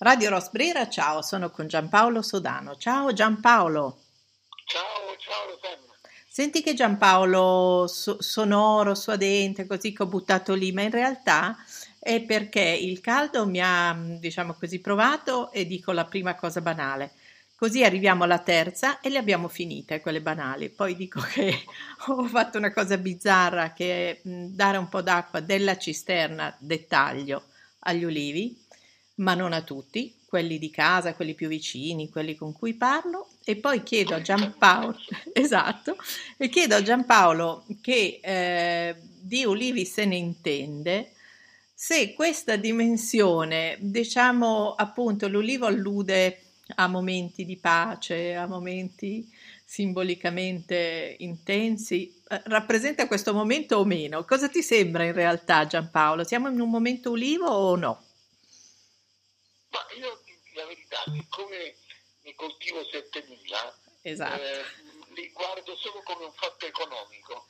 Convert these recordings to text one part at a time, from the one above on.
Radio Rosbrera, ciao, sono con Giampaolo Sodano. Ciao Giampaolo. Ciao, ciao Rosanna. Senti che Giampaolo so- sonoro, suadente, così che ho buttato lì, ma in realtà è perché il caldo mi ha, diciamo così, provato e dico la prima cosa banale. Così arriviamo alla terza e le abbiamo finite, quelle banali. Poi dico che ho fatto una cosa bizzarra che è dare un po' d'acqua della cisterna, dettaglio, agli ulivi, ma non a tutti, quelli di casa, quelli più vicini, quelli con cui parlo, e poi chiedo a Giampaolo, esatto, e chiedo a Giampaolo che eh, di ulivi se ne intende, se questa dimensione, diciamo appunto, l'ulivo allude a momenti di pace, a momenti simbolicamente intensi. Eh, rappresenta questo momento o meno? Cosa ti sembra in realtà Giampaolo? Siamo in un momento ulivo o no? Ma io la verità, siccome ne coltivo 7000, esatto. eh, li guardo solo come un fatto economico.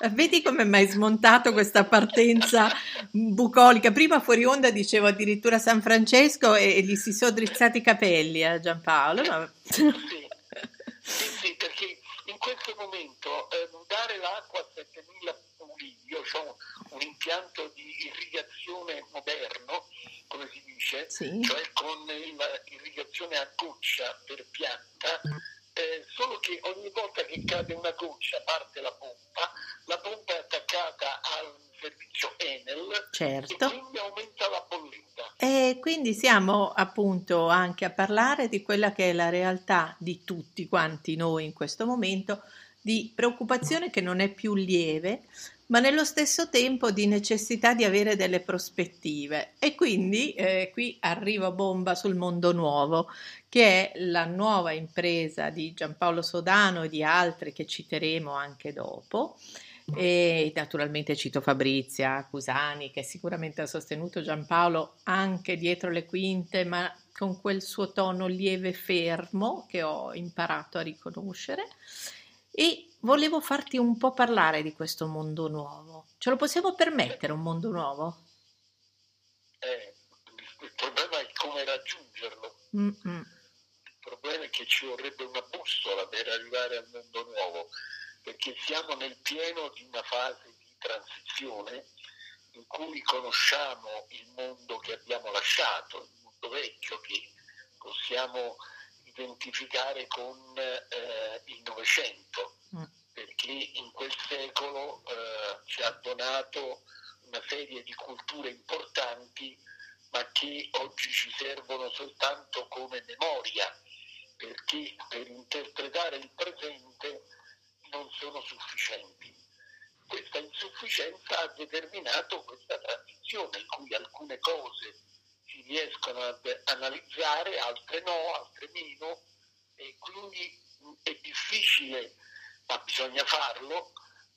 Eh, vedi come mi hai smontato questa partenza bucolica. Prima fuori onda dicevo addirittura San Francesco e, e gli si sono drizzati i capelli a Giampaolo. Ma... Sì, sì, sì, perché in questo momento eh, dare l'acqua a 7000 ulivi, io ho un impianto di irrigazione moderno, come si dice, sì. cioè con l'irrigazione a goccia per pianta eh, solo che ogni volta che cade una goccia parte la pompa, la pompa è attaccata al servizio Enel certo. e quindi aumenta la bolletta. E quindi siamo appunto anche a parlare di quella che è la realtà di tutti quanti noi in questo momento, di preoccupazione che non è più lieve, ma nello stesso tempo di necessità di avere delle prospettive. E quindi eh, qui arriva bomba sul mondo nuovo, che è la nuova impresa di Giampaolo Sodano e di altri che citeremo anche dopo. E naturalmente cito Fabrizia Cusani che sicuramente ha sostenuto Giampaolo anche dietro le quinte, ma con quel suo tono lieve fermo che ho imparato a riconoscere. E volevo farti un po' parlare di questo mondo nuovo. Ce lo possiamo permettere un mondo nuovo? Eh, il problema è come raggiungerlo. Mm-mm problema è che ci vorrebbe una bussola per arrivare al mondo nuovo, perché siamo nel pieno di una fase di transizione in cui conosciamo il mondo che abbiamo lasciato, il mondo vecchio che possiamo identificare con eh, il Novecento. Perché in quel secolo eh, ci ha donato una serie di culture importanti, ma che oggi ci servono soltanto come memoria perché per interpretare il presente non sono sufficienti. Questa insufficienza ha determinato questa transizione in cui alcune cose si riescono ad analizzare, altre no, altre meno e quindi è difficile, ma bisogna farlo,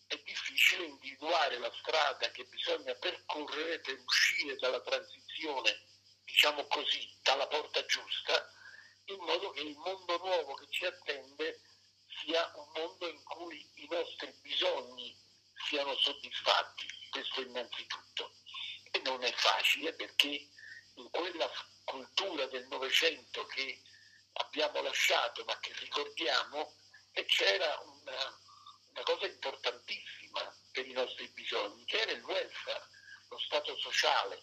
è difficile individuare la strada che bisogna percorrere per uscire dalla transizione, diciamo così, dalla porta giusta in modo che il mondo nuovo che ci attende sia un mondo in cui i nostri bisogni siano soddisfatti, questo innanzitutto. E non è facile perché in quella cultura del Novecento che abbiamo lasciato ma che ricordiamo, c'era una, una cosa importantissima per i nostri bisogni, che era il welfare, lo Stato sociale.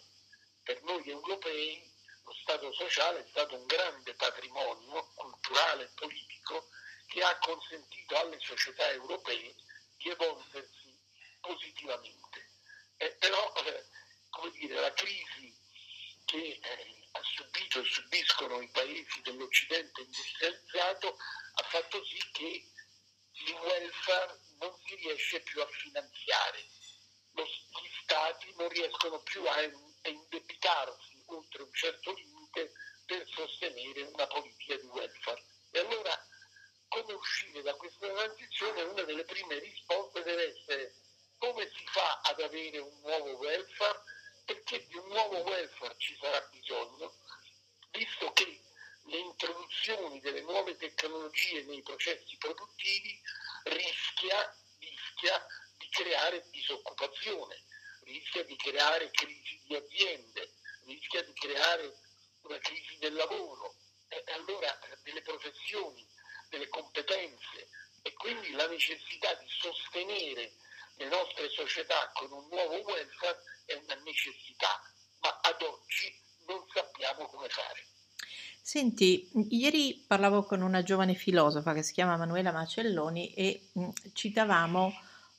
Per noi europei lo Stato sociale è stato un grande patrimonio culturale e politico che ha consentito alle società europee di evolversi positivamente. Eh, però, eh, come dire, la crisi che eh, ha subito e subiscono i paesi dell'Occidente industrializzato ha fatto sì che il welfare non si riesce più a finanziare. Gli stati non riescono più a indebitarsi oltre un certo limite per sostenere una politica di welfare. E allora come uscire da questa transizione? Una delle prime risposte deve essere come si fa ad avere un nuovo welfare? Perché di un nuovo welfare ci sarà bisogno, visto che le introduzioni delle nuove tecnologie nei processi produttivi rischia, rischia di creare disoccupazione, rischia di creare crisi di aziende, rischia di creare una crisi del lavoro, e allora delle professioni, delle competenze e quindi la necessità di sostenere le nostre società con un nuovo welfare è una necessità, ma ad oggi non sappiamo come fare. Senti, ieri parlavo con una giovane filosofa che si chiama Manuela Macelloni e citavamo,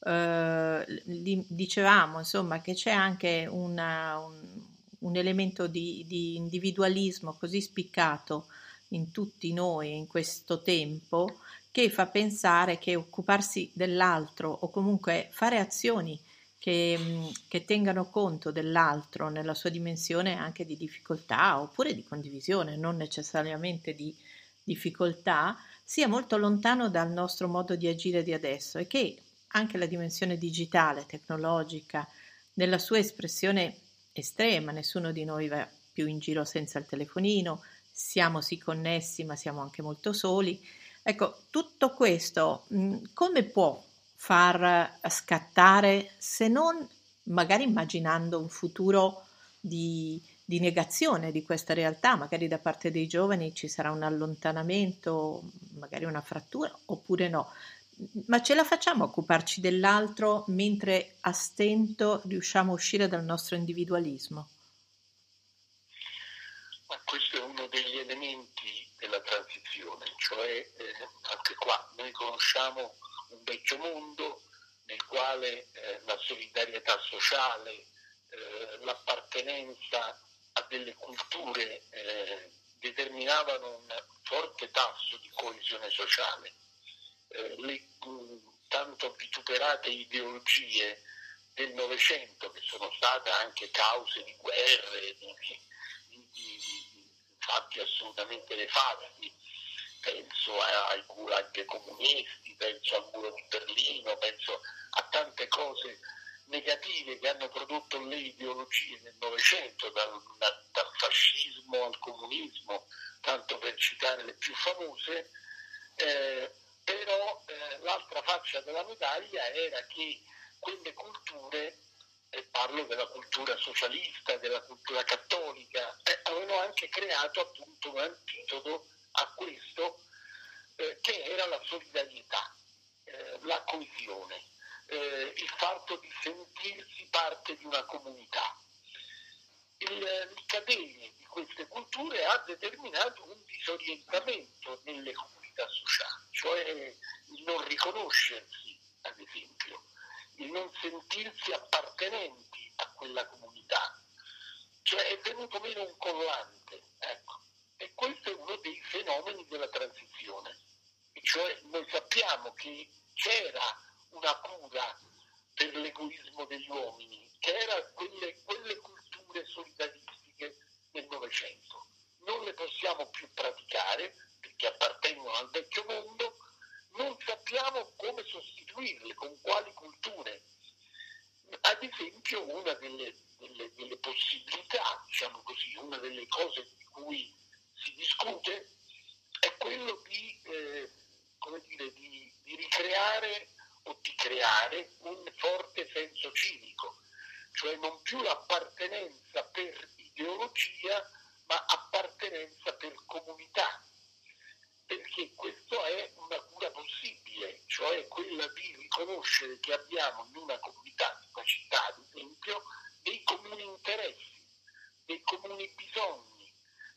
eh, dicevamo insomma che c'è anche una, un, un, elemento di, di individualismo così spiccato in tutti noi in questo tempo che fa pensare che occuparsi dell'altro o comunque fare azioni che, che, tengano conto dell'altro nella sua dimensione anche di difficoltà oppure di condivisione, non necessariamente di difficoltà, sia molto lontano dal nostro modo di agire di adesso e che anche la dimensione digitale, tecnologica, nella sua espressione estrema, nessuno di noi va più in giro senza il telefonino, siamo sì connessi ma siamo anche molto soli, Ecco, tutto questo mh, come può far scattare, se non magari immaginando un futuro di, di negazione di questa realtà, magari da parte dei giovani ci sarà un allontanamento, magari una frattura, oppure no. Ma ce la facciamo a occuparci dell'altro mentre a stento riusciamo a uscire dal nostro individualismo? Ma questo è uno degli elementi della transizione, cioè eh, anche qua noi conosciamo un vecchio mondo nel quale eh, la solidarietà sociale, eh, l'appartenenza a delle culture eh, determinavano un forte tasso di coesione sociale. Eh, le mh, tanto vituperate ideologie del Novecento, che sono state anche cause di guerre, di, di, di fatti assolutamente nefasti, penso ai gulag comunisti, penso al muro di Berlino, penso a tante cose negative che hanno prodotto le ideologie del Novecento, dal, dal, fascismo al comunismo, tanto per citare le più famose, eh, però eh, l'altra faccia della medaglia era che quelle culture e parlo della cultura socialista, della cultura cattolica, eh, avevano anche creato appunto un antidoto a questo eh, che era la solidarietà, eh, la coesione, eh, il fatto di sentirsi parte di una comunità. Il, il cadere di queste culture ha determinato un disorientamento nelle comunità sociali, cioè il non riconoscersi, ad esempio il non sentirsi appartenenti a quella comunità. Cioè è venuto meno un collante, questo è uno dei fenomeni della transizione. E cioè noi sappiamo che c'era una cura per l'egoismo degli uomini, che erano quelle, quelle culture solidaristiche del Novecento. Non le possiamo più praticare perché appartengono al vecchio mondo non sappiamo come sostituirle, con quali culture. Ad esempio una delle, delle, delle possibilità, diciamo così, una delle cose di cui si discute è quello di, eh, dire, di, di ricreare o di creare un forte senso civico, cioè non più l'appartenenza per ideologia, ma appartenenza per comunità. Perché questa è una cura possibile, cioè quella di riconoscere che abbiamo in una comunità, in una città ad esempio, dei comuni interessi, dei comuni bisogni,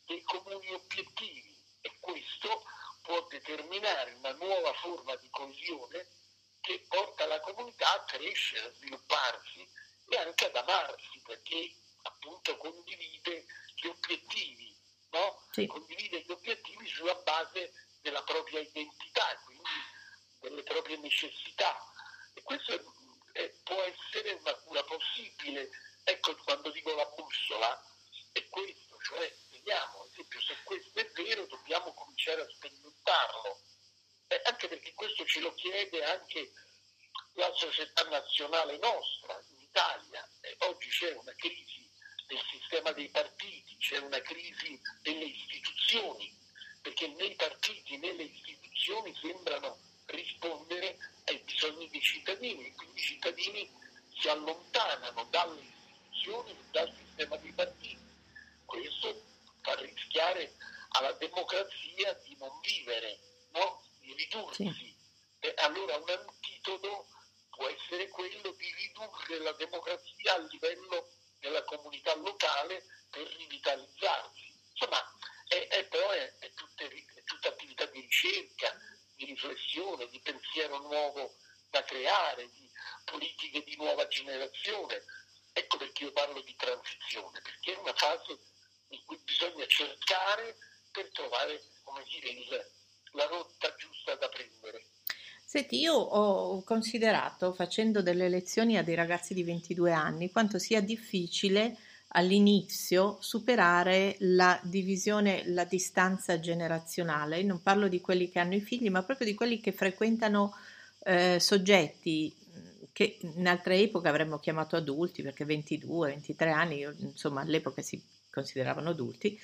dei comuni obiettivi e questo può determinare una nuova forma di coesione che porta la comunità a crescere, a svilupparsi e anche ad amarsi perché appunto condivide gli obiettivi no? sì. condivide gli obiettivi sulla base della propria identità, quindi delle proprie necessità. E questo è, può essere una cura possibile. Ecco quando dico la bussola è questo, cioè vediamo, ad esempio, se questo è vero dobbiamo cominciare a sperimentarlo. Eh, anche perché questo ce lo chiede anche la società nazionale nostra, in Italia. Eh, oggi c'è una crisi del sistema dei partiti, c'è una crisi delle istituzioni, perché nei partiti, nelle istituzioni sembrano rispondere ai bisogni dei cittadini, quindi i cittadini si allontanano dalle istituzioni, dal sistema dei partiti. Questo fa insegnare alla democrazia di non vivere, no? di ridursi. Sì. E allora un antitodo può essere quello di ridurre la democrazia a livello della comunità locale per rivitalizzarsi. Insomma, e, e poi è, è, tutte, è tutta attività di ricerca, di riflessione, di pensiero nuovo da creare, di politiche di nuova generazione. Ecco perché io parlo di transizione, perché è una fase in cui bisogna cercare per trovare come dire, il, la rotta giusta da prendere. Senti, io ho considerato, facendo delle lezioni a dei ragazzi di 22 anni, quanto sia difficile all'inizio superare la divisione, la distanza generazionale. Non parlo di quelli che hanno i figli, ma proprio di quelli che frequentano eh, soggetti che in altre epoche avremmo chiamato adulti, perché 22, 23 anni, insomma, all'epoca si consideravano adulti,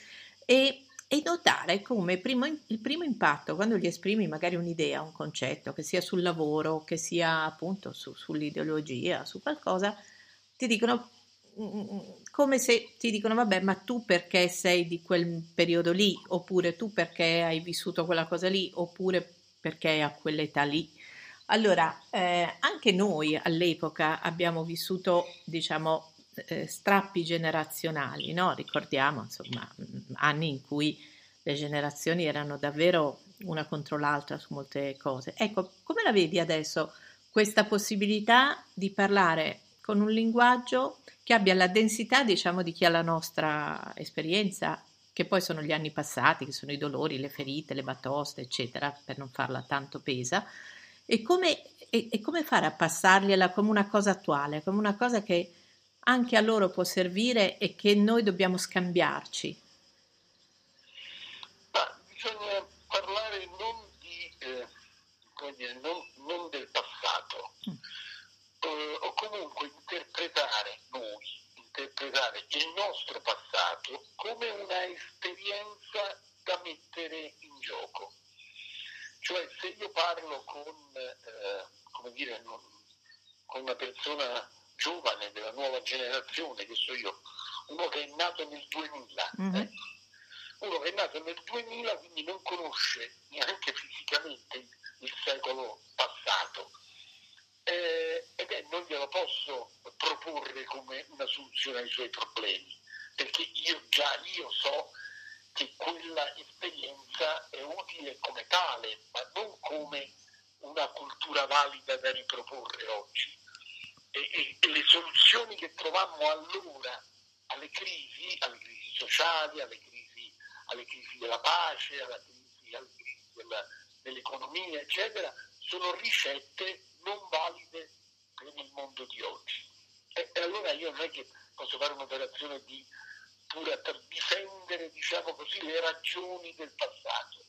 e, e notare come primo, il primo impatto, quando gli esprimi magari un'idea, un concetto, che sia sul lavoro, che sia appunto su, sull'ideologia, su qualcosa, ti dicono come se ti dicono vabbè ma tu perché sei di quel periodo lì? Oppure tu perché hai vissuto quella cosa lì? Oppure perché a quell'età lì? Allora eh, anche noi all'epoca abbiamo vissuto diciamo eh, strappi generazionali no? ricordiamo insomma anni in cui le generazioni erano davvero una contro l'altra su molte cose ecco come la vedi adesso questa possibilità di parlare con un linguaggio che abbia la densità, diciamo, di chi ha la nostra esperienza, che poi sono gli anni passati, che sono i dolori, le ferite, le batoste, eccetera, per non farla tanto pesa, e come, e, e come fare a passargliela come una cosa attuale, come una cosa che anche a loro può servire e che noi dobbiamo scambiarci. Ma bisogna parlare non, di, eh, dire, non, non del passato. Mm eh, o comunque interpretare noi, interpretare il nostro passato come una esperienza da mettere in gioco. Cioè se io parlo con, eh, come dire, non, con una persona giovane della nuova generazione, che so io, uno che è nato nel 2000, mm-hmm. eh, uno che è nato nel 2000 quindi non conosce neanche fisicamente il, il secolo passato, eh, ed è, non glielo posso proporre come una soluzione ai suoi problemi, perché io già io so che quella esperienza è utile come tale, ma non come una cultura valida da riproporre oggi. E, e, e le soluzioni che trovammo allora alle crisi, alle crisi sociali, alle crisi, alle crisi della pace, alle crisi, alle crisi della, dell'economia, eccetera, sono ricette non valide per il mondo di oggi. E, e allora io non è che posso fare un'operazione di pure per difendere, diciamo così, le ragioni del passato.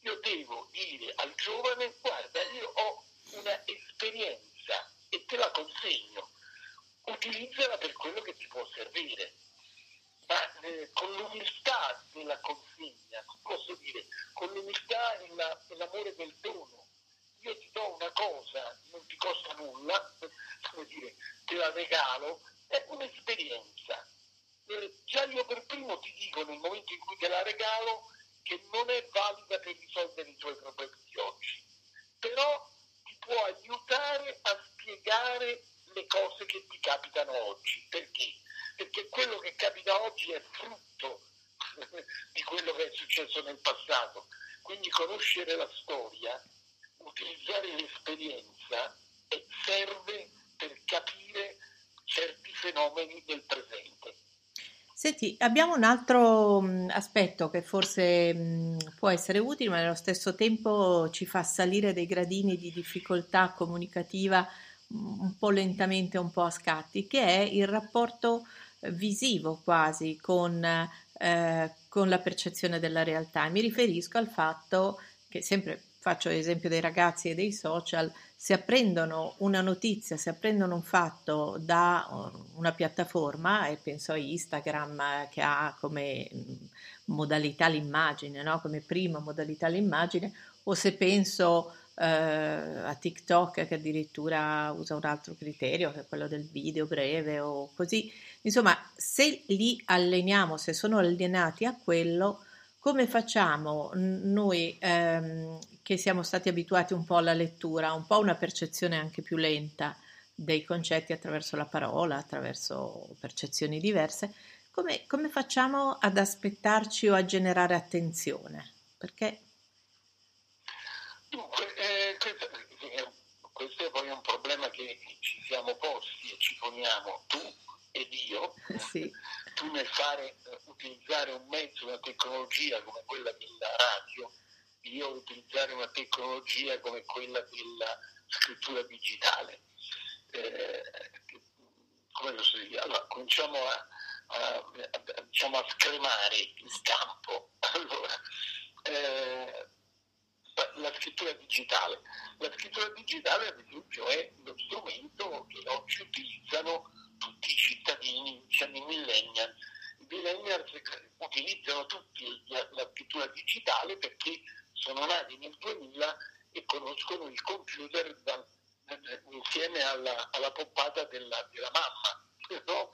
Io devo dire al giovane, guarda, io ho una esperienza e te la consegno, utilizzala per quello che ti può servire, ma eh, con l'umiltà della consegna, posso dire, con l'umiltà e, la, e l'amore del dono, io ti do una cosa, non ti costa nulla, come dire, te la regalo, è un'esperienza. Eh, già io per primo ti dico nel momento in cui te la regalo che non è valida per risolvere i tuoi problemi di oggi, però ti può aiutare a spiegare le cose che ti capitano oggi. Perché? Perché quello che capita oggi è frutto di quello che è successo nel passato. Quindi conoscere la storia utilizzare l'esperienza serve per capire certi fenomeni del presente. Senti, abbiamo un altro mm, aspetto che forse mm, può essere utile, ma nello stesso tempo ci fa salire dei gradini di difficoltà comunicativa un po' lentamente, un po' a scatti, che è il rapporto visivo quasi con, eh, con la percezione della realtà. Mi riferisco al fatto che sempre faccio l'esempio dei ragazzi e dei social, se apprendono una notizia, se apprendono un fatto da uh, una piattaforma, e penso a Instagram che ha come mm, modalità l'immagine, no? come prima modalità l'immagine, o se penso eh, a TikTok che addirittura usa un altro criterio, che è quello del video breve o così. Insomma, se li alleniamo, se sono allenati a quello, come facciamo noi ehm, che siamo stati abituati un po' alla lettura, un po' una percezione anche più lenta dei concetti attraverso la parola, attraverso percezioni diverse, come, come facciamo ad aspettarci o a generare attenzione? Perché... Dunque, eh, questo, questo è poi un problema che ci siamo posti e ci poniamo tu ed io, sì. tu nel fare, utilizzare un mezzo, una tecnologia come quella della radio, io utilizzare una tecnologia come quella della scrittura digitale. Eh, come lo si dice? Allora, cominciamo a, a, a, diciamo a scremare il campo. Allora, eh, la scrittura digitale. La scrittura digitale, ad esempio, è lo strumento che oggi utilizzano tutti i cittadini, diciamo i millennial. I millennial utilizzano tutti la, la scrittura digitale perché sono nati nel 2000 e conoscono il computer da, insieme alla, alla poppata della, della mamma. No?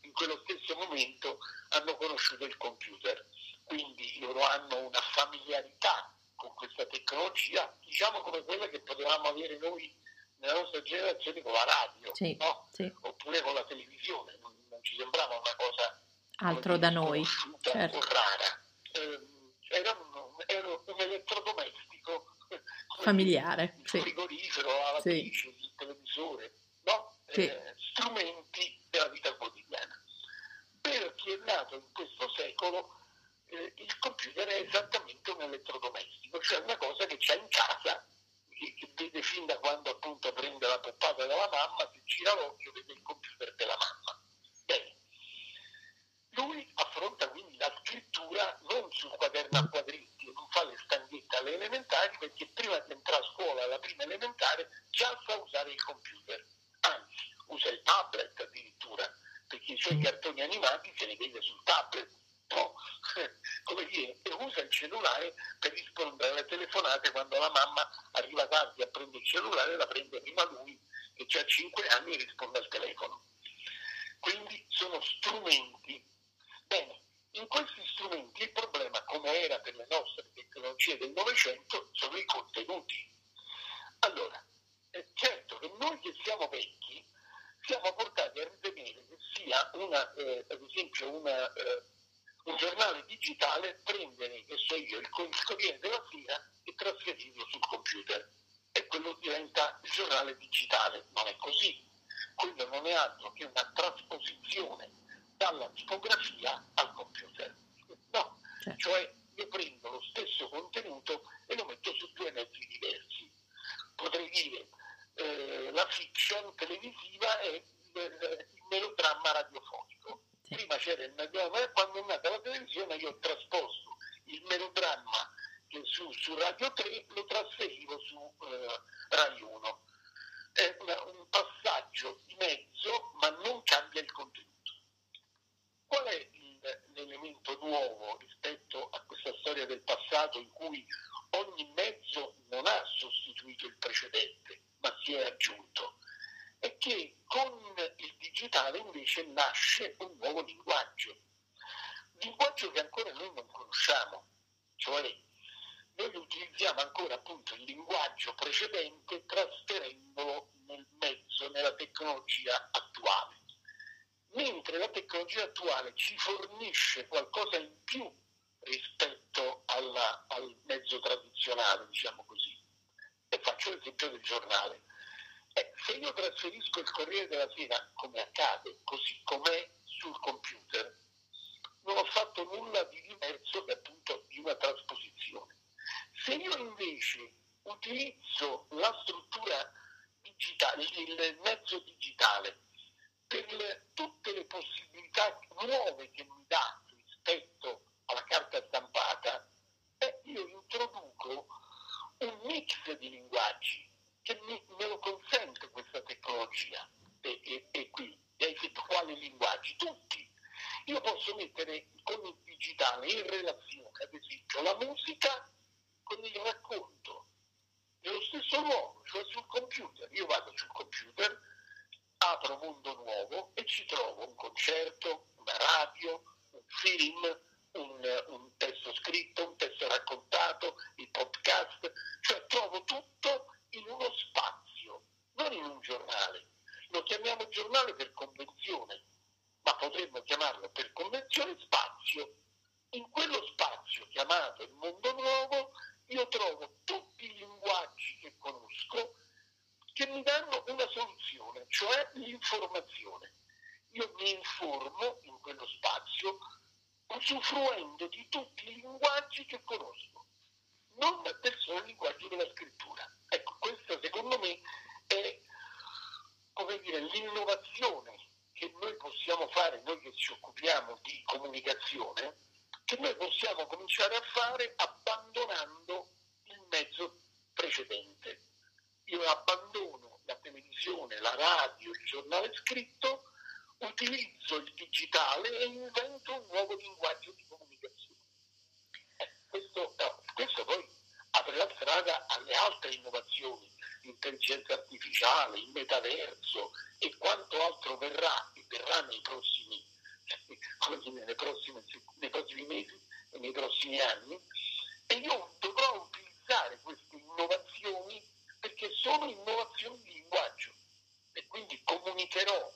In quello stesso momento hanno conosciuto il computer, quindi loro hanno una familiarità con questa tecnologia, diciamo come quella che potevamo avere noi nella nostra generazione con la radio, sì, no? sì. oppure con la televisione, non, non, ci sembrava una cosa altro da noi, certo. rara. Eh, era, un, era, un, elettrodomestico familiare, il sì. frigorifero, la lavatrice, il televisore, no? eh, strumenti della vita quotidiana. Per chi è nato in questo secolo eh, il computer è esattamente un elettrodomestico, cioè una cosa che c'è in casa, che, che vede fin da quando appunto prende la poppata della mamma, si gira l'occhio, vede il computer della mamma. Bene. Lui affronta quindi la scrittura non sul quaderno a quadretti, non fa le stanghette alle elementari, perché prima di entrare a scuola alla prima elementare già sa usare il computer, anzi usa il tablet addirittura, perché i suoi cartoni animati se li vede sul tablet no? E usa il cellulare per rispondere alle telefonate quando la mamma arriva tardi a prendere il cellulare, la prende prima lui che ha 5 anni e risponde al telefono. Quindi sono strumenti. Bene, in questi strumenti il problema, come era per le nostre tecnologie del Novecento, sono i contenuti. Allora, è certo che noi che siamo vecchi siamo portati a ritenere che sia una, eh, ad esempio, una eh, un giornale digitale, prendere, che so io, il Corriere della Sera e trasferirlo sul computer. E quello diventa il giornale digitale. Non è così. Quello non è altro che una trasposizione dalla tipografia al computer. No, certo. cioè io prendo lo stesso contenuto e lo metto su due mezzi diversi. Potrei dire eh, la fiction televisiva e il, il melodramma radiofonico prima c'era il melodrama e quando è nata la televisione io ho trasposto il melodramma su, su Radio 3 lo trasferivo su eh, Rai 1. È una, un passaggio di mezzo ma non cambia il contenuto. Qual è il, l'elemento nuovo rispetto a questa storia del passato in cui ogni mezzo non ha sostituito il precedente ma si è aggiunto? Che con il digitale invece nasce un nuovo linguaggio, linguaggio che ancora noi non conosciamo, cioè noi utilizziamo ancora appunto il linguaggio precedente trasferendolo nel mezzo, nella tecnologia attuale. Mentre la tecnologia attuale ci fornisce qualcosa in più rispetto alla, al mezzo tradizionale, diciamo così. E faccio l'esempio del giornale. Eh, se io trasferisco il Corriere della Sera, come accade, così com'è sul computer, non ho fatto nulla di diverso che appunto di una trasposizione. Se io invece utilizzo la struttura digitale, il mezzo digitale, per le, tutte le possibilità nuove che mi dà rispetto alla carta stampata, eh, io introduco un mix di linguaggi che me, me lo consente questa tecnologia. E, e, e qui, e quali linguaggi? Tutti. Io posso mettere con il digitale in relazione, ad esempio, la musica con il racconto, nello stesso luogo, cioè sul computer. Io vado sul computer, apro mondo nuovo e ci trovo un concerto, una radio, un film, un, un testo scritto, un testo raccontato, il podcast, cioè trovo tutto in uno spazio, non in un giornale. Lo chiamiamo giornale per convenzione, ma potremmo chiamarlo per convenzione spazio. In quello spazio chiamato il mondo nuovo io trovo tutti i linguaggi che conosco che mi danno una soluzione, cioè l'informazione. Io mi informo in quello spazio usufruendo di tutti i linguaggi che conosco, non del solo linguaggio della scrittura. Questa secondo me è dire, l'innovazione che noi possiamo fare, noi che ci occupiamo di comunicazione, che noi possiamo cominciare a fare abbandonando il mezzo precedente. Io abbandono la televisione, la radio, il giornale scritto, utilizzo il digitale e invento un nuovo linguaggio di comunicazione. Eh, questo, no, questo poi apre la strada alle altre innovazioni l'intelligenza artificiale, il metaverso e quanto altro verrà e verrà nei prossimi, nei prossimi, nei prossimi mesi e nei prossimi anni. E io dovrò utilizzare queste innovazioni perché sono innovazioni di linguaggio e quindi comunicherò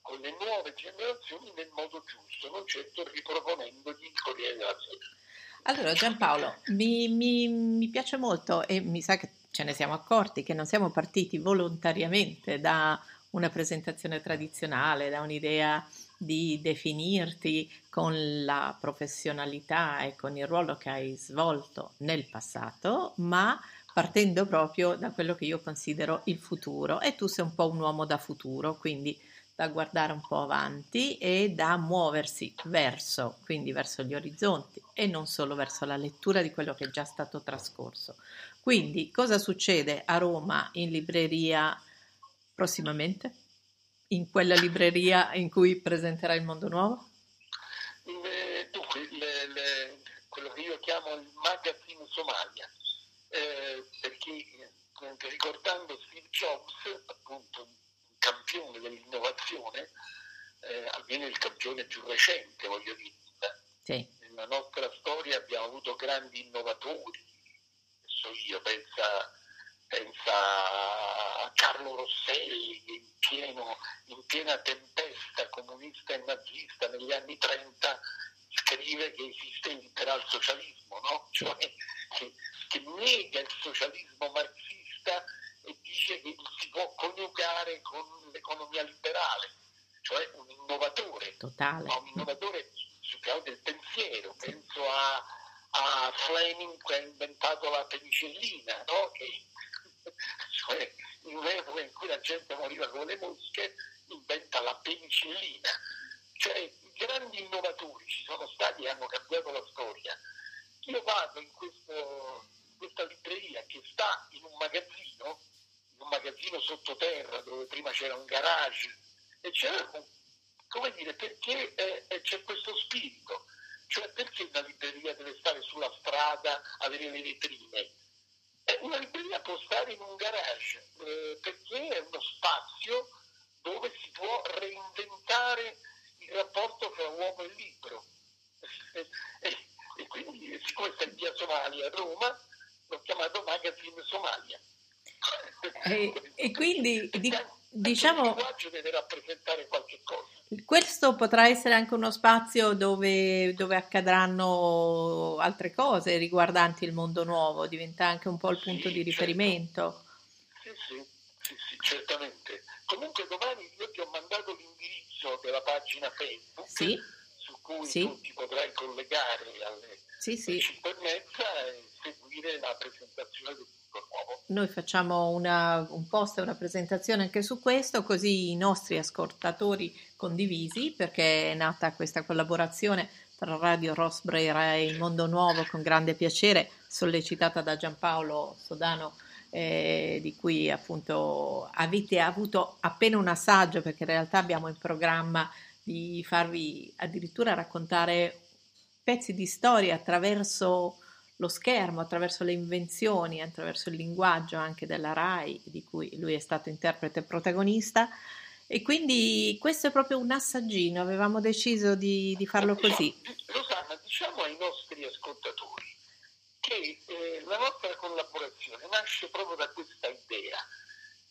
con le nuove generazioni nel modo giusto, non certo riproponendogli il Corriere della Sera. Allora Giampaolo, mi, mi, mi piace molto e mi sa che ce ne siamo accorti che non siamo partiti volontariamente da una presentazione tradizionale, da un'idea di definirti con la professionalità e con il ruolo che hai svolto nel passato, ma partendo proprio da quello che io considero il futuro. E tu sei un po' un uomo da futuro, quindi da guardare un po' avanti e da muoversi verso, quindi verso gli orizzonti e non solo verso la lettura di quello che è già stato trascorso. Quindi cosa succede a Roma in libreria prossimamente? In quella libreria in cui presenterà il mondo nuovo? Eh, dunque, le, le, quello che io chiamo il magazine Somalia, eh, perché ricordando Steve Jobs, appunto campione dell'innovazione, eh, almeno il campione più recente, voglio dire. Sì. Nella nostra storia abbiamo avuto grandi innovatori, so io, pensa, pensa a Carlo Rosselli in, pieno, in piena tempesta comunista e nazista negli anni 30 scrive che esiste il liberal-socialismo, no? cioè che, che nega il socialismo marxista e dice che si può coniugare con l'economia liberale, cioè un innovatore, Totale. ma un innovatore sul piano del pensiero, penso a, a Fleming che ha inventato la penicillina, no? che, cioè in un'epoca in cui la gente moriva con le mosche inventa la penicillina, cioè i grandi innovatori ci sono stati e hanno cambiato la storia. Io vado in questo, questa libreria che sta in un magazzino un magazzino sottoterra dove prima c'era un garage e c'era, come dire, perché eh, c'è questo spirito, cioè perché una libreria deve stare sulla strada, avere le vetrine? Eh, una libreria può stare in un garage eh, perché è uno spazio dove si può reinventare il rapporto tra uomo e libro. e quindi, siccome sta in via Somalia a Roma, l'ho chiamato Magazine Somalia. E, e quindi di, diciamo. Questo potrà essere anche uno spazio dove, dove, accadranno altre cose riguardanti il mondo nuovo, diventa anche un po' il punto sì, di certo. riferimento. Certo. Sì, sì, sì, sì, certamente. Comunque domani io ti ho mandato l'indirizzo della pagina Facebook sì. su cui sì. tu ti potrai collegare alle sì, sì. 5 e mezza e seguire la presentazione del. Noi facciamo una, un post e una presentazione anche su questo, così i nostri ascoltatori condivisi, perché è nata questa collaborazione tra Radio Rosbrera e Il Mondo Nuovo con grande piacere, sollecitata da Giampaolo Sodano. Eh, di cui appunto avete avuto appena un assaggio perché in realtà abbiamo in programma di farvi addirittura raccontare pezzi di storia attraverso lo schermo, attraverso le invenzioni, attraverso il linguaggio anche della RAI, di cui lui è stato interprete protagonista. E quindi questo è proprio un assaggino, avevamo deciso di, di farlo così. Rosanna, diciamo ai nostri ascoltatori che eh, la nostra collaborazione nasce proprio da questa idea.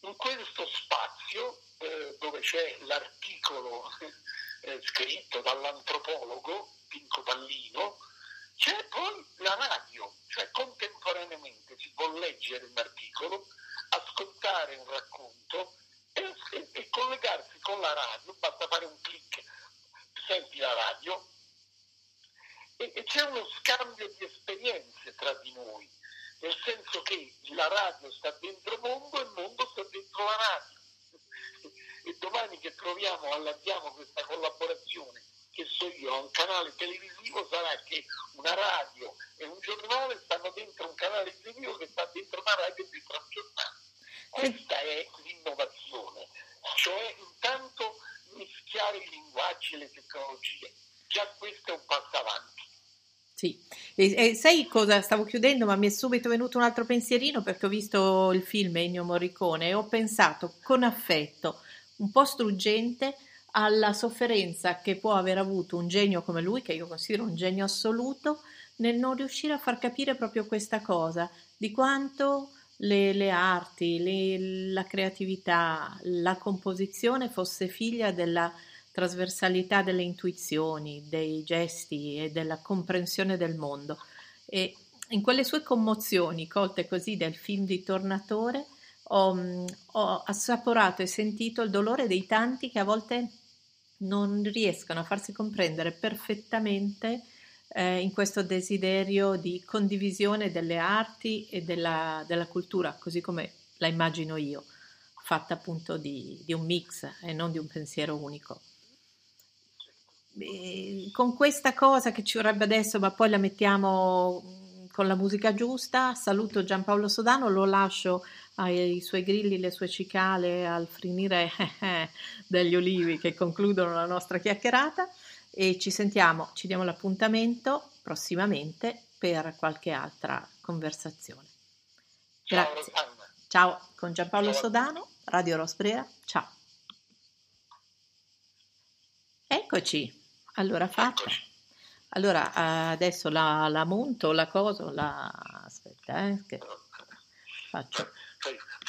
In questo spazio eh, dove c'è l'articolo eh, scritto dall'antropologo Pinco Pallino, c'è poi la radio, cioè contemporaneamente si può leggere un articolo, ascoltare un racconto e, e, e collegarsi con la radio, basta fare un clic, senti la radio e, e c'è uno scambio di esperienze tra di noi, nel senso che la radio sta dentro il mondo e il mondo sta dentro la radio. E domani che troviamo, allarghiamo questa collaborazione che so io, a un canale televisivo, sarà che una radio e un giornale stanno dentro un canale televisivo che sta dentro una radio e dentro un giornale. Questa è l'innovazione, cioè intanto mischiare i linguaggi e le tecnologie. Già questo è un passo avanti. Sì, e, e, sai cosa stavo chiudendo, ma mi è subito venuto un altro pensierino perché ho visto il film Ennio Morricone e ho pensato con affetto, un po' struggente, alla sofferenza che può aver avuto un genio come lui, che io considero un genio assoluto, nel non riuscire a far capire proprio questa cosa, di quanto le, le arti, le, la creatività, la composizione fosse figlia della trasversalità delle intuizioni, dei gesti e della comprensione del mondo. E in quelle sue commozioni, colte così del film di Tornatore, ho, ho assaporato e sentito il dolore dei tanti che a volte non riescono a farsi comprendere perfettamente eh, in questo desiderio di condivisione delle arti e della, della, cultura, così come la immagino io, fatta appunto di, di un mix e non di un pensiero unico. Con questa cosa che ci vorrebbe adesso, ma poi la mettiamo mm, con la musica giusta, saluto Giampaolo Sodano, lo lascio ai suoi grilli, le sue cicale, al finire degli olivi che concludono la nostra chiacchierata e ci sentiamo, ci diamo l'appuntamento prossimamente per qualche altra conversazione. Grazie. Ciao con Giampaolo Sodano, Radio Rosbrera. Ciao. Eccoci. Allora fatta. Allora adesso la, la monto, la cosa, la... aspetta, eh, che faccio.